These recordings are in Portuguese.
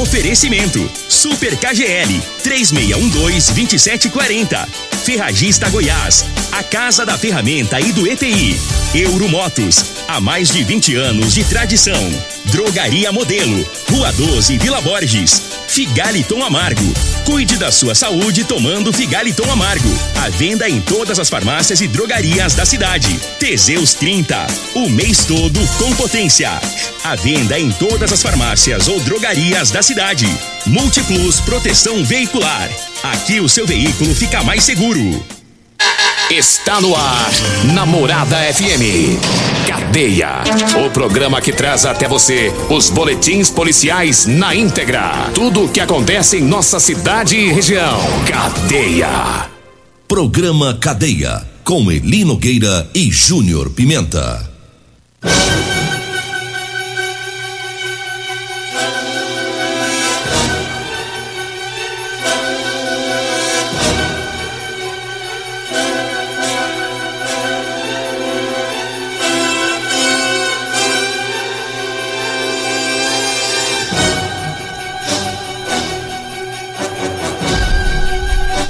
Oferecimento: Super KGL 3612-2740. Ferragista Goiás, a Casa da Ferramenta e do ETI. Euromotos, há mais de 20 anos de tradição. Drogaria Modelo, Rua 12, Vila Borges. Figaliton Amargo. Cuide da sua saúde tomando Figaliton Amargo. A venda em todas as farmácias e drogarias da cidade. Teseus 30. O mês todo com potência. A venda em todas as farmácias ou drogarias da cidade. Multiplus Proteção Veicular. Aqui o seu veículo fica mais seguro. Está no ar, Namorada FM. Cadeia. O programa que traz até você os boletins policiais na íntegra. Tudo o que acontece em nossa cidade e região. Cadeia. Programa Cadeia. Com Elino Nogueira e Júnior Pimenta.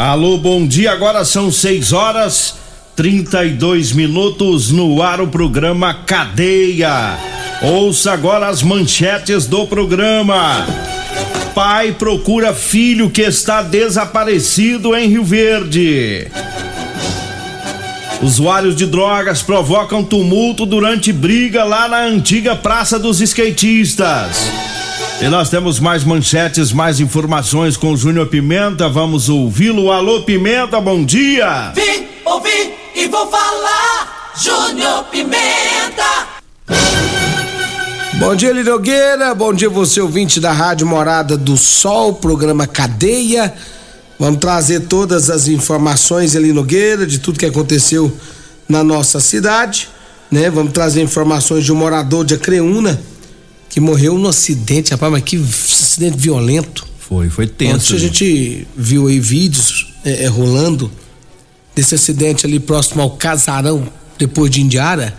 Alô, bom dia. Agora são 6 horas 32 minutos no ar o programa Cadeia. Ouça agora as manchetes do programa. Pai procura filho que está desaparecido em Rio Verde. Usuários de drogas provocam tumulto durante briga lá na antiga Praça dos Skatistas. E nós temos mais manchetes, mais informações com o Júnior Pimenta. Vamos ouvi-lo. Alô, Pimenta, bom dia. Vim, ouvi e vou falar. Júnior Pimenta. Bom dia, Lidogueira. Bom dia, você ouvinte da Rádio Morada do Sol, programa Cadeia. Vamos trazer todas as informações, Eli Nogueira, de tudo que aconteceu na nossa cidade, né? Vamos trazer informações de um morador de Acreúna que morreu num acidente, rapaz, mas que acidente violento. Foi, foi tenso. Ontem a gente viu aí vídeos é, é, rolando desse acidente ali próximo ao casarão, depois de Indiara.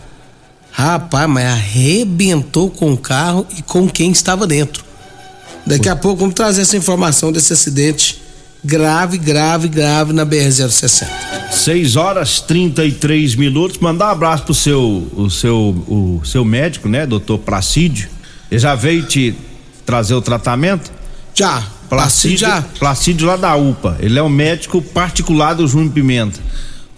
Rapaz, mas arrebentou com o carro e com quem estava dentro. Daqui a pouco vamos trazer essa informação desse acidente grave, grave, grave na BR-060. 6 horas 33 minutos. Mandar um abraço pro seu, o seu, o seu médico, né, doutor Placídio ele já veio te trazer o tratamento? Já. Placídio, já. Placídio lá da UPA. Ele é o médico particular do Júnior Pimenta.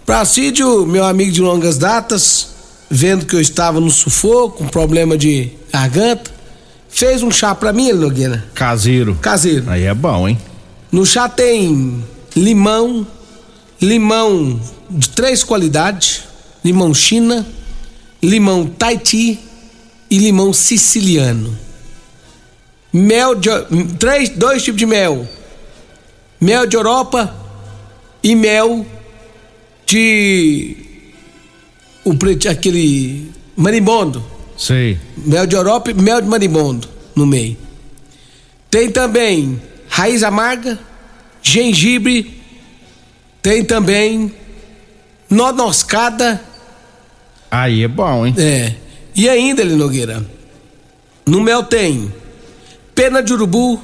Placídio, meu amigo de longas datas, vendo que eu estava no sufoco, com problema de garganta, fez um chá pra mim, Nogueira. Caseiro. Caseiro. Aí é bom, hein? No chá tem limão, limão de três qualidades, limão China, limão Tahiti e limão siciliano. Mel de três, dois tipos de mel. Mel de Europa e mel de o aquele marimbondo. Sei. Mel de Europa e mel de marimbondo no meio. Tem também raiz amarga, gengibre, tem também nonoscada. Aí é bom, hein? É. E ainda, Eli Nogueira, no mel tem pena de urubu,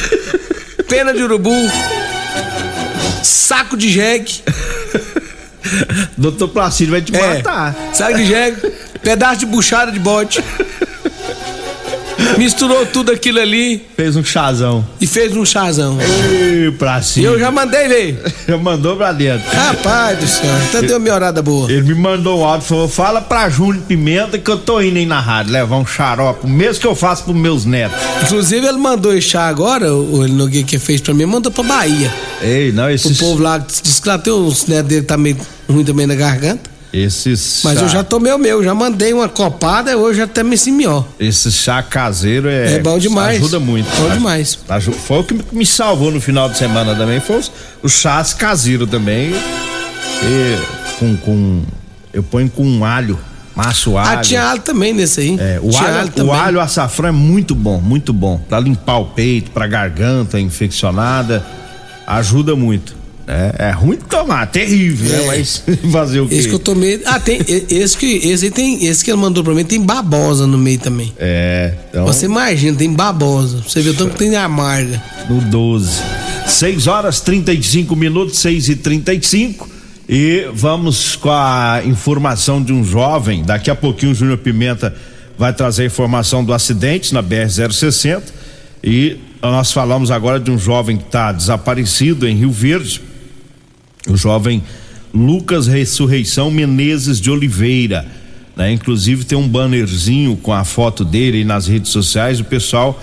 pena de urubu, saco de jegue. Doutor Placídio vai te é, matar. Saco de jegue, pedaço de buchada de bode. Misturou tudo aquilo ali. Fez um chazão. E fez um chazão. Ei, pra cima. E eu já mandei ver. Já mandou pra dentro. Rapaz do céu, até deu uma horada boa. Ele me mandou um áudio falou: fala pra Júnior Pimenta que eu tô indo aí na rádio levar um xarope, o mesmo que eu faço pros meus netos. Inclusive, ele mandou esse chá agora, o ele Nogueira que fez pra mim, mandou pra Bahia. Ei, não, esse. O povo lá disse que lá tem uns netos dele tá meio ruim também na garganta. Esse Mas eu já tomei o meu, já mandei uma copada, hoje até me simió. Esse chá caseiro é. É bom demais. Ajuda muito. Bom demais. Foi o que me salvou no final de semana também. Foi os, os chás caseiros também. E com, com. Eu ponho com alho. Maço alho. Ah, tinha alho também nesse aí. É, o alho, alho o alho açafrão é muito bom, muito bom. Pra limpar o peito, pra garganta infeccionada. Ajuda muito. É, é ruim tomar, terrível, né? É. Mas fazer o quê? Esse que eu tomei. Ah, tem. Esse que, esse tem. Esse que ele mandou pra mim tem babosa no meio também. É, então Você imagina, tem babosa. Você vê o tanto que tem amarga. no 12. 6 horas 35 minutos, 6 e 35 e vamos com a informação de um jovem. Daqui a pouquinho o Júnior Pimenta vai trazer a informação do acidente na BR-060 e nós falamos agora de um jovem que está desaparecido em Rio Verde. O jovem Lucas Ressurreição Menezes de Oliveira. Né? Inclusive tem um bannerzinho com a foto dele nas redes sociais. O pessoal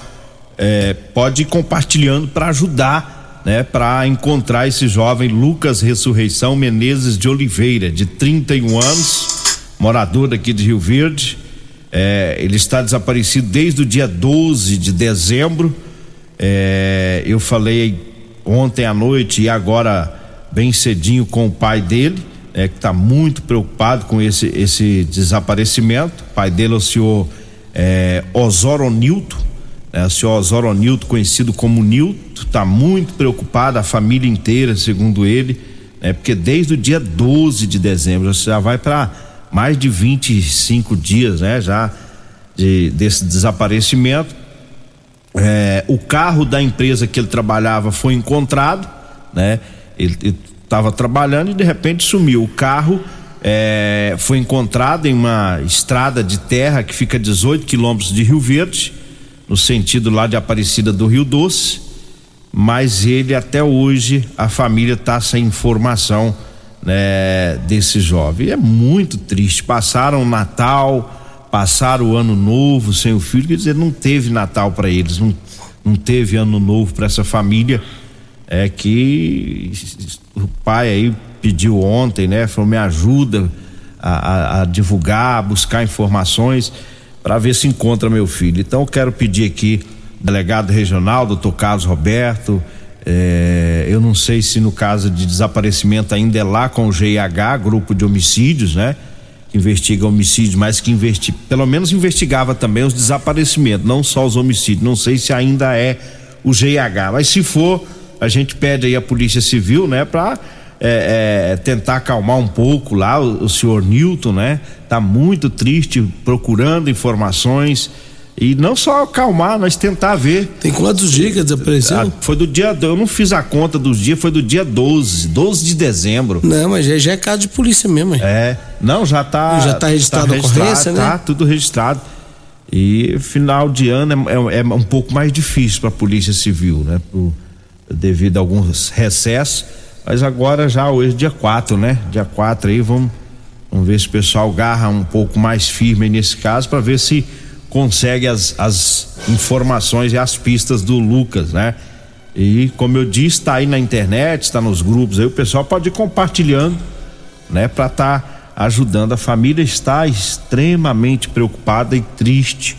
eh, pode ir compartilhando para ajudar, né? Para encontrar esse jovem Lucas Ressurreição Menezes de Oliveira, de 31 anos, morador aqui de Rio Verde. Eh, ele está desaparecido desde o dia 12 de dezembro. Eh, eu falei ontem à noite e agora bem cedinho com o pai dele, é, que está muito preocupado com esse, esse desaparecimento. O pai dele é o senhor é, Osório Nilton, né, o senhor Osório Nilton, conhecido como Nilton, está muito preocupado, a família inteira, segundo ele, né, porque desde o dia 12 de dezembro, já vai para mais de 25 dias, né, já de, desse desaparecimento. É, o carro da empresa que ele trabalhava foi encontrado, né? Ele estava trabalhando e de repente sumiu. O carro é, foi encontrado em uma estrada de terra que fica a 18 quilômetros de Rio Verde, no sentido lá de Aparecida do Rio Doce. Mas ele até hoje a família está sem informação né, desse jovem. É muito triste. Passaram o Natal, passaram o ano novo sem o filho, quer dizer, não teve Natal para eles, não, não teve ano novo para essa família. É que o pai aí pediu ontem, né? Falou, me ajuda a, a, a divulgar, a buscar informações para ver se encontra meu filho. Então eu quero pedir aqui, delegado regional, doutor Carlos Roberto, é, eu não sei se no caso de desaparecimento ainda é lá com o GIH, grupo de homicídios, né? Que investiga homicídios, mas que investi, pelo menos investigava também os desaparecimentos, não só os homicídios. Não sei se ainda é o GIH, mas se for, a gente pede aí a Polícia Civil, né, para é, é, tentar acalmar um pouco lá o, o senhor Newton, né? Tá muito triste, procurando informações e não só acalmar, mas tentar ver. Tem quantos dias que desapareceu? Ah, foi do dia, eu não fiz a conta dos dias, foi do dia 12, 12 de dezembro. Não, mas já, já é caso de polícia mesmo. hein? É, não, já tá. Já tá registrado a ocorrência, né? Tá, tudo registrado. E final de ano é, é- é um pouco mais difícil para a Polícia Civil, né? Por- devido a alguns recessos. Mas agora já hoje, dia 4, né? Dia 4 aí, vamos, vamos ver se o pessoal garra um pouco mais firme nesse caso para ver se consegue as, as informações e as pistas do Lucas, né? E como eu disse, está aí na internet, está nos grupos aí, o pessoal pode ir compartilhando, né? Para estar ajudando. A família está extremamente preocupada e triste.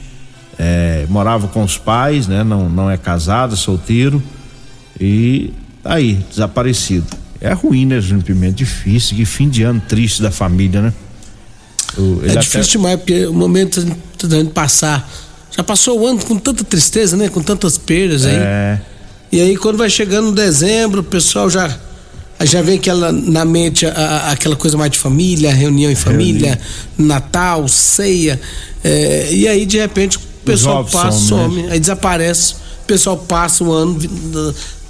É, morava com os pais, né? Não, não é casado, é solteiro e tá aí, desaparecido. É ruim, né, Júnior Pimenta? Difícil, que fim de ano triste da família, né? O- É até- difícil demais, porque o momento da gente passar. Já passou o ano com tanta tristeza, né? Com tantas perdas aí. É, E aí, quando vai chegando dezembro, o pessoal já. Já vem aquela na mente a- a- aquela coisa mais de família, reunião em família, Natal, ceia. é, e aí, de repente, o pessoal passa, né? some, aí desaparece. O pessoal passa o ano,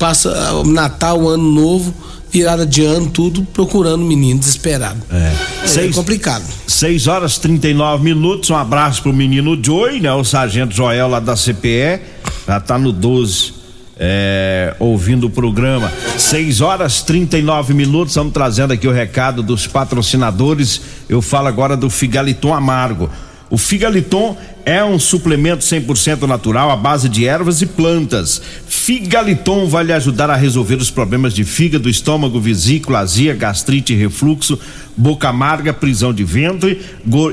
passa ah, o Natal, ano novo, virada de ano, tudo procurando o menino, desesperado. é. É Seis, complicado. 6 horas 39 minutos. Um abraço pro menino Joey, né? O sargento Joel lá da CPE. Já tá no 12. é, ouvindo o programa. 6 horas 39 minutos. Estamos trazendo aqui o recado dos patrocinadores. Eu falo agora do Figaliton Amargo. O Figaliton é um suplemento 100% natural à base de ervas e plantas. Figaliton vai lhe ajudar a resolver os problemas de fígado, estômago, vesícula, azia, gastrite, refluxo, boca amarga, prisão de ventre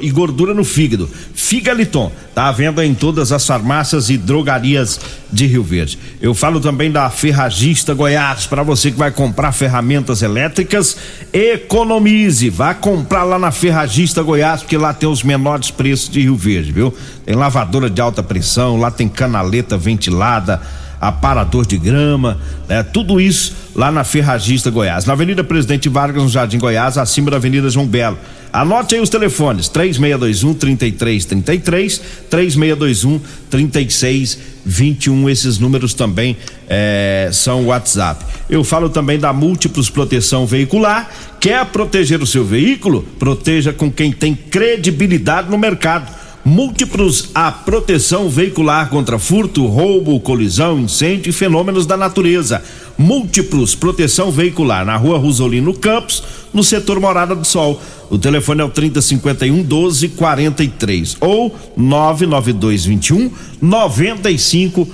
e gordura no fígado. Figaliton está à venda em todas as farmácias e drogarias de Rio Verde. Eu falo também da Ferragista Goiás, para você que vai comprar ferramentas elétricas, economize, vá comprar lá na Ferragista Goiás, porque lá tem os menores preços de Rio Verde, viu? Tem lavadora de alta pressão, lá tem canaleta ventilada, aparador de grama, né? Tudo isso lá na Ferragista Goiás, na Avenida Presidente Vargas, no Jardim Goiás, acima da Avenida João Belo. Anote aí os telefones: 3621 3333, 3621 3621. Esses números também é, são WhatsApp. Eu falo também da Múltiplos Proteção Veicular. Quer proteger o seu veículo? Proteja com quem tem credibilidade no mercado múltiplos a proteção veicular contra furto, roubo, colisão, incêndio e fenômenos da natureza. Múltiplos proteção veicular na rua Rosolino Campos, no setor Morada do Sol. O telefone é o 3051 1243 ou 99221 9500.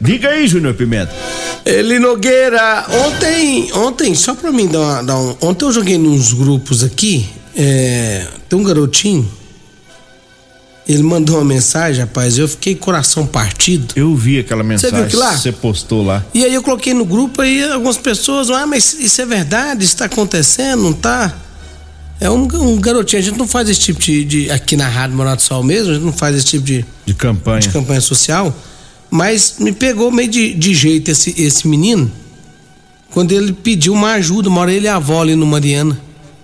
Diga aí, Júnior Pimenta. Eli Nogueira, ontem, ontem, só pra mim dar, uma, dar um. Ontem eu joguei nos grupos aqui, é, tem um garotinho ele mandou uma mensagem, rapaz, eu fiquei coração partido. Eu vi aquela mensagem. Você viu que lá? Você postou lá. E aí eu coloquei no grupo aí algumas pessoas, ah, mas isso é verdade? Isso tá acontecendo, não tá? É um, um garotinho, a gente não faz esse tipo de, de, Aqui na Rádio Morado Sol mesmo, a gente não faz esse tipo de. De campanha. De campanha social. Mas me pegou meio de, de jeito esse, esse menino. Quando ele pediu uma ajuda, mora ele e a avó ali no Mariana.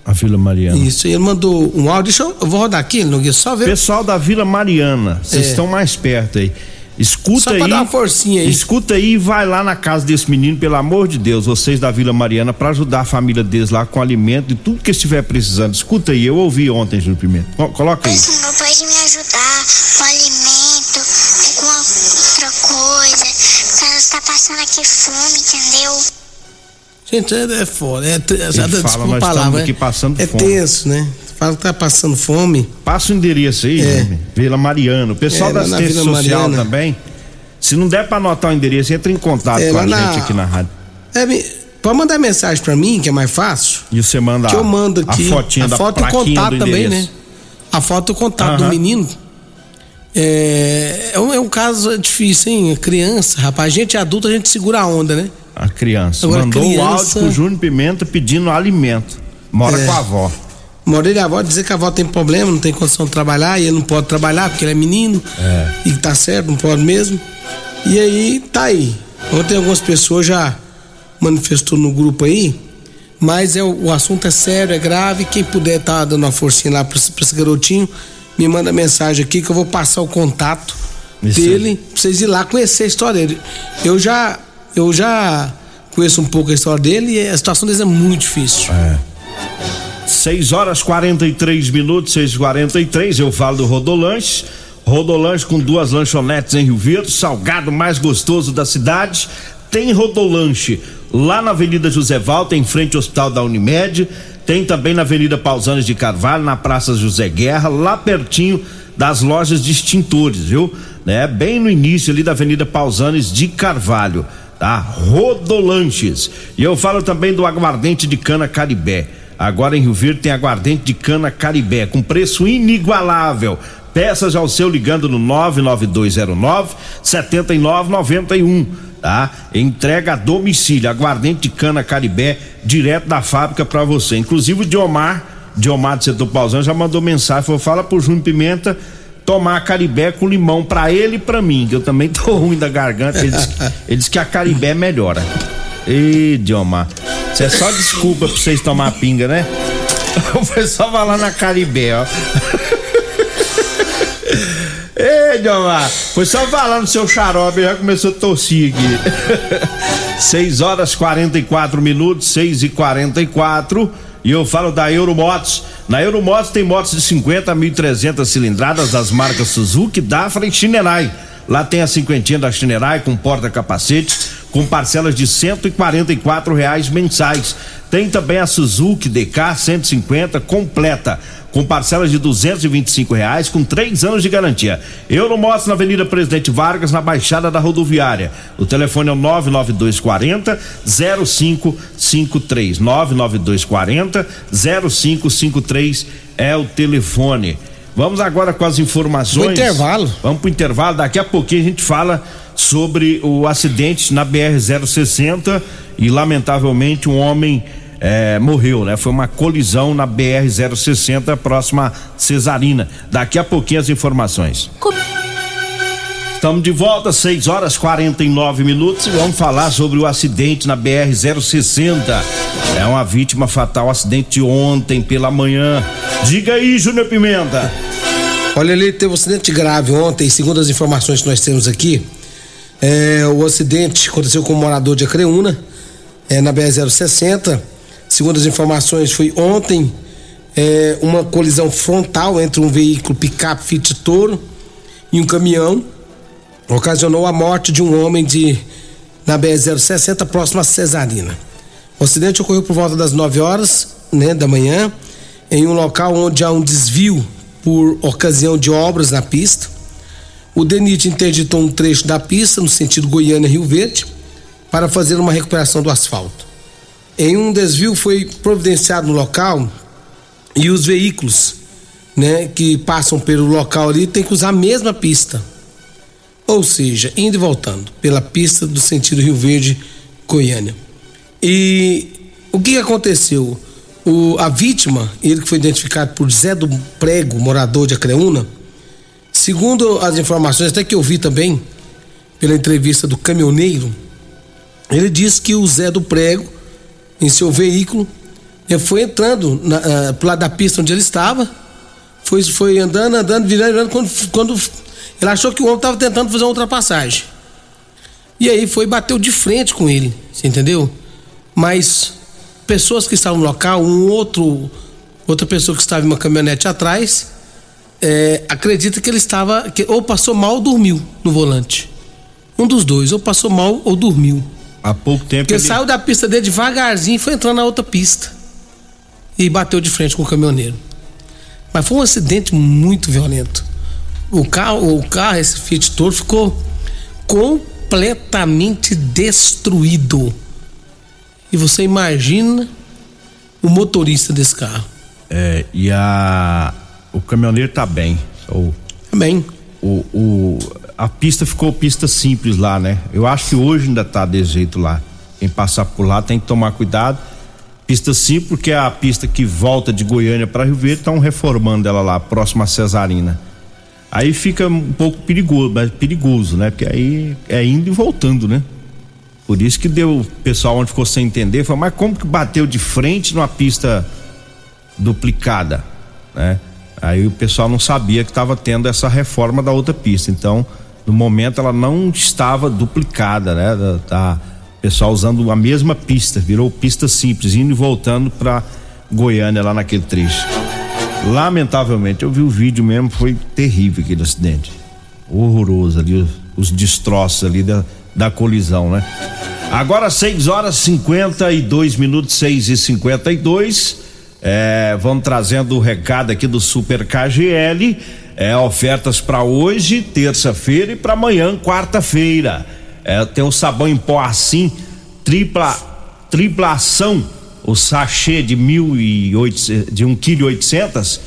A Vila Mariana. Isso, ele mandou um áudio. Deixa eu, eu vou rodar aqui, Nogueira, só ver. Pessoal da Vila Mariana, vocês é. estão mais perto aí. Escuta Só aí. Dar uma forcinha aí. Escuta aí e vai lá na casa desse menino, pelo amor de Deus, vocês da Vila Mariana, para ajudar a família deles lá com alimento e tudo que estiver precisando. Escuta aí, eu ouvi ontem, Júlio Pimenta. Coloca aí. Não pode me ajudar com alimento, com outra coisa. O cara está passando aqui fome, entendeu? Gente, é, é foda. É, é, fala, palavra, aqui passando é fome. É tenso, né? Fala que tá passando fome. Passa o endereço aí, é. Né? Vila Mariano. O pessoal é, da assistência social Mariana. também. Se não der para anotar o endereço, entra em contato é, com a na... gente aqui na rádio. É, pode mandar mensagem para mim, que é mais fácil. E você manda que eu mando aqui, a fotinha a da foto e contato também, né? A foto e contato do menino. É, é um, é um caso difícil, hein? Criança, rapaz, a gente é adulto, a gente segura a onda, né? A criança. Agora, Mandou criança... o áudio pro Júnior Pimenta pedindo alimento. Mora é. com a avó. Mora ele a avó dizer que a avó tem problema, não tem condição de trabalhar, e ele não pode trabalhar porque ele é menino. É. E tá certo, não pode mesmo. E aí, tá aí. Ontem algumas pessoas já manifestou no grupo aí, mas é, o assunto é sério, é grave. Quem puder tá dando uma forcinha lá pra, pra esse garotinho, me manda mensagem aqui que eu vou passar o contato Isso dele aí. pra vocês ir lá conhecer a história dele. Eu já eu já conheço um pouco a história dele e a situação dele é muito difícil. É. 6 horas 43 minutos, 6 e 43 eu falo do Rodolanche. Rodolanche com duas lanchonetes em Rio Verde, salgado mais gostoso da cidade. Tem Rodolanche lá na Avenida José Valta, em frente ao Hospital da Unimed. Tem também na Avenida Pausanes de Carvalho, na Praça José Guerra, lá pertinho das lojas de extintores, viu? Né? Bem no início ali da Avenida Pausanes de Carvalho tá? Rodolanches. E eu falo também do aguardente de cana Caribé. Agora em Rio Verde tem aguardente de cana Caribé com preço inigualável. Peças ao seu ligando no 99209 7991, tá? Entrega a domicílio, aguardente de cana Caribé direto da fábrica para você. Inclusive o Diomar, Diomar de Setor Pausão já mandou mensagem, falou: "Fala pro Júnior Pimenta tomar caribé com limão para ele e para mim, que eu também tô ruim da garganta. Ele diz, ele que a caribé melhora. Ê, Diomar, isso é só desculpa pra vocês tomar pinga, né? Foi só falar na caribé, ó. Ei, Diomar, foi só falar no seu xarope, já começou a tossir aqui. 6 horas 44 minutos, 6 e 44 e eu falo da Euromotos. Na Euromotos tem motos de 50 a 1.300 cilindradas das marcas Suzuki, Dafra e Shinerai. Lá tem a cinquentinha da Shinerai com porta-capacete, com parcelas de 144 reais mensais. Tem também a Suzuki DK 150 completa com parcelas de R$ reais com três anos de garantia. Euromóveis na Avenida Presidente Vargas, na Baixada da Rodoviária. O telefone é o 99240 0553. 99240 0553 é o telefone. Vamos agora com as informações. O intervalo. Vamos pro intervalo. Daqui a pouquinho a gente fala sobre o acidente na BR 060 e lamentavelmente um homem é, morreu, né? Foi uma colisão na BR 060 próxima a Cesarina. Daqui a pouquinho as informações. estamos de volta, 6 horas 49 minutos e vamos falar sobre o acidente na BR 060. É uma vítima fatal, acidente de ontem pela manhã. Diga aí, Júnior Pimenta. Olha, ele teve um acidente grave ontem, segundo as informações que nós temos aqui. É, o acidente aconteceu com um morador de Acreúna, é, na BR 060. Segundo as informações, foi ontem é, uma colisão frontal entre um veículo picape Fit Toro e um caminhão ocasionou a morte de um homem de na BR-060 próximo a Cesarina. O acidente ocorreu por volta das 9 horas né, da manhã em um local onde há um desvio por ocasião de obras na pista. O DENIT interditou um trecho da pista no sentido Goiânia-Rio Verde para fazer uma recuperação do asfalto. Em um desvio foi providenciado no local e os veículos né, que passam pelo local ali têm que usar a mesma pista. Ou seja, indo e voltando pela pista do sentido Rio Verde, Goiânia. E o que aconteceu? O, a vítima, ele que foi identificado por Zé do Prego, morador de Acreúna, segundo as informações, até que eu vi também, pela entrevista do caminhoneiro, ele disse que o Zé do Prego, em seu veículo, ele foi entrando na, uh, pro lado da pista onde ele estava, foi, foi andando, andando, virando, virando, quando, quando ele achou que o homem estava tentando fazer uma ultrapassagem. E aí foi bateu de frente com ele, você entendeu? Mas pessoas que estavam no local, um outro, outra pessoa que estava em uma caminhonete atrás, é, acredita que ele estava, que ou passou mal ou dormiu no volante. Um dos dois, ou passou mal ou dormiu. Há pouco tempo. Porque ele saiu da pista dele devagarzinho e foi entrando na outra pista. E bateu de frente com o caminhoneiro. Mas foi um acidente muito violento. O carro, o carro, esse Fiat Toro, ficou completamente destruído. E você imagina o motorista desse carro. É, e a o caminhoneiro tá bem. O, tá bem. O, o, a pista ficou pista simples lá, né? Eu acho que hoje ainda tá desse jeito lá. Quem passar por lá tem que tomar cuidado Pista sim, porque é a pista que volta de Goiânia para Rio Verde, estão reformando ela lá, próxima a Cesarina. Aí fica um pouco perigoso, mas perigoso, né? Porque aí é indo e voltando, né? Por isso que deu o pessoal onde ficou sem entender, falou, mas como que bateu de frente numa pista duplicada, né? Aí o pessoal não sabia que estava tendo essa reforma da outra pista. Então, no momento ela não estava duplicada, né? Da, da pessoal usando a mesma pista, virou pista simples, indo e voltando para Goiânia lá naquele trecho. Lamentavelmente, eu vi o vídeo mesmo, foi terrível aquele acidente. Horroroso ali, os, os destroços ali da, da colisão, né? Agora 6 horas 52 minutos, 6 e 52 é, Vamos trazendo o recado aqui do Super KGL. É, ofertas para hoje, terça-feira, e para amanhã, quarta-feira. É, tem o sabão em pó assim, tripla, tripla ação, o sachê de mil e oito, de um quilo oitocentos,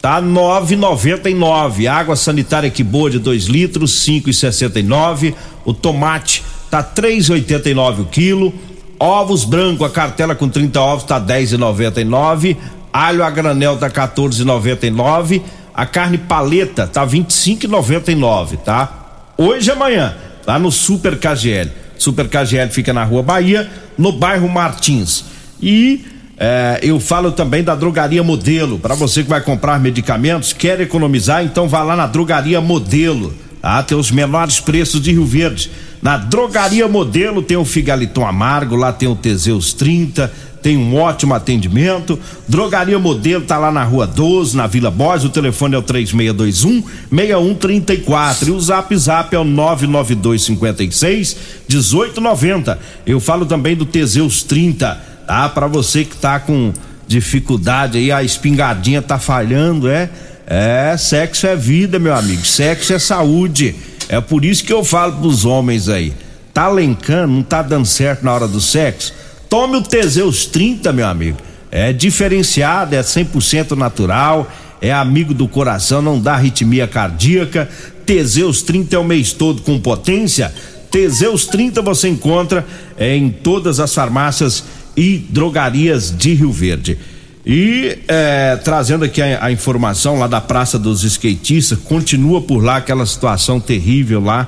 tá nove noventa e nove. Água sanitária que boa de dois litros, cinco e sessenta e nove. O tomate tá três oitenta e nove o quilo. Ovos branco, a cartela com 30 ovos tá dez e noventa e nove. Alho a granel tá 14,99. A carne paleta tá 25,99, tá? Hoje e amanhã lá no Super KGL. Super KGL fica na Rua Bahia, no bairro Martins. E é, eu falo também da Drogaria Modelo. Para você que vai comprar medicamentos, quer economizar, então vá lá na Drogaria Modelo. Tá? Tem os menores preços de Rio Verde. Na Drogaria Modelo tem o Figaliton Amargo, lá tem o Teseus 30, tem um ótimo atendimento. Drogaria Modelo tá lá na Rua 12, na Vila Borges. O telefone é o 3621 6134 e o Zap Zap é o 99256 1890. Eu falo também do Teseus 30, tá? Para você que tá com dificuldade aí, a espingardinha tá falhando, é? É, sexo é vida, meu amigo. Sexo é saúde. É por isso que eu falo pros homens aí. Tá lencando, não tá dando certo na hora do sexo? Tome o Teseus 30, meu amigo. É diferenciado, é 100% natural, é amigo do coração, não dá arritmia cardíaca. Teseus 30 é o mês todo com potência. Teseus 30 você encontra é, em todas as farmácias e drogarias de Rio Verde. E é, trazendo aqui a, a, informação lá da Praça dos Skatistas, continua por lá aquela situação terrível lá.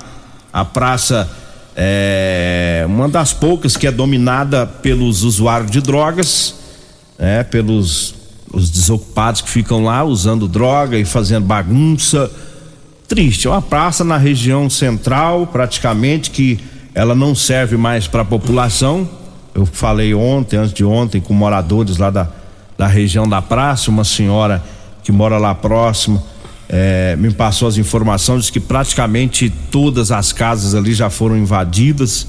A praça é uma das poucas que é dominada pelos usuários de drogas, é, pelos os desocupados que ficam lá usando droga e fazendo bagunça. Triste, é uma praça na região central, praticamente, que ela não serve mais para a população. Eu falei ontem, antes de ontem, com moradores lá da, da região da praça, uma senhora que mora lá próximo. É, me passou as informações de que praticamente todas as casas ali já foram invadidas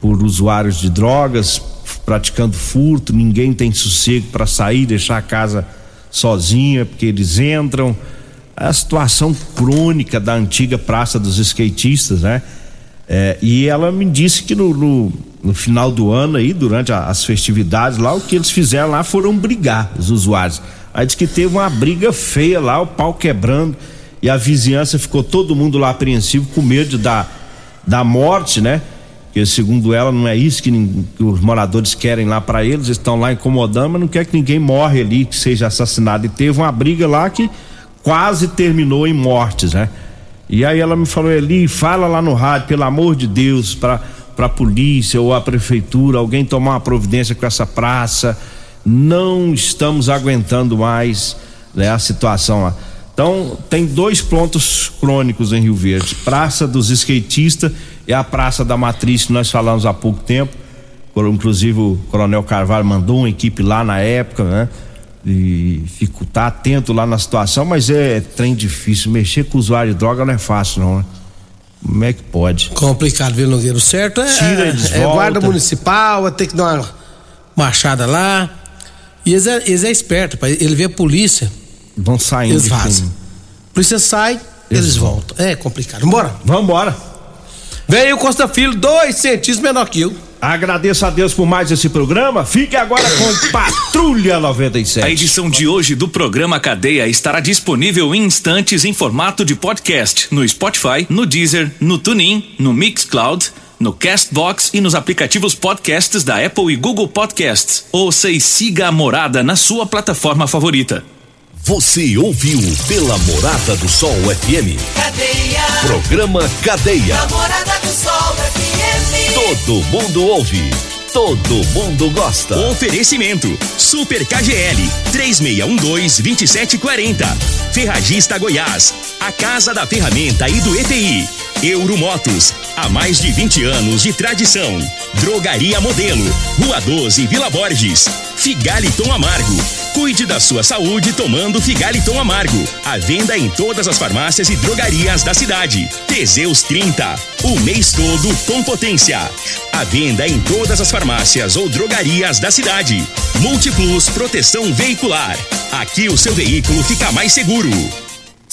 por usuários de drogas, praticando furto, ninguém tem sossego para sair, deixar a casa sozinha, porque eles entram. A situação crônica da antiga Praça dos Skatistas, né? É, e ela me disse que no, no, no final do ano aí, durante a, as festividades lá, o que eles fizeram lá foram brigar, os usuários. Aí diz que teve uma briga feia lá, o pau quebrando, e a vizinhança ficou todo mundo lá apreensivo, com medo da, da morte, né? Porque segundo ela não é isso que, que os moradores querem lá para eles, estão lá incomodando, mas não quer que ninguém morre ali, que seja assassinado. E teve uma briga lá que quase terminou em mortes, né? E aí ela me falou, Eli, fala lá no rádio, pelo amor de Deus, para a polícia ou a prefeitura, alguém tomar uma providência com essa praça. Não estamos aguentando mais né, a situação lá. Então, tem dois pontos crônicos em Rio Verde: Praça dos Skatistas e a Praça da Matriz, que nós falamos há pouco tempo. Inclusive, o Coronel Carvalho mandou uma equipe lá na época, né? E fico, tá atento lá na situação, mas é trem difícil. Mexer com usuário de droga não é fácil, não, né? Como é que pode? Complicado, viu, Nogueiro? Certo é, Tira eles é, volta. guarda municipal, vai ter que dar uma marchada lá. E eles é, eles é esperto, pai. ele vê a polícia. Vão saindo. Eles vazam. Polícia sai, eles, eles voltam. É complicado. Vambora? Vambora. Veio o Costa Filho, dois centímetros menor que eu. Agradeço a Deus por mais esse programa. Fique agora com Patrulha 97. A edição de hoje do programa Cadeia estará disponível em instantes em formato de podcast no Spotify, no Deezer, no TuneIn, no Mixcloud, no Castbox e nos aplicativos podcasts da Apple e Google Podcasts. Ouça e siga a morada na sua plataforma favorita. Você ouviu pela Morada do Sol FM. Cadeia. Programa Cadeia. Todo mundo ouve. Todo mundo gosta. Oferecimento: Super KGL 3612-2740. Ferragista Goiás. A Casa da Ferramenta e do ETI. Euromotos. Há mais de 20 anos de tradição. Drogaria Modelo. Rua 12, Vila Borges. Figaliton Amargo. Cuide da sua saúde tomando Figaliton Amargo. A venda em todas as farmácias e drogarias da cidade. Teseus 30. O mês todo com potência. A venda em todas as farmácias ou drogarias da cidade. Multiplus Proteção Veicular. Aqui o seu veículo fica mais seguro.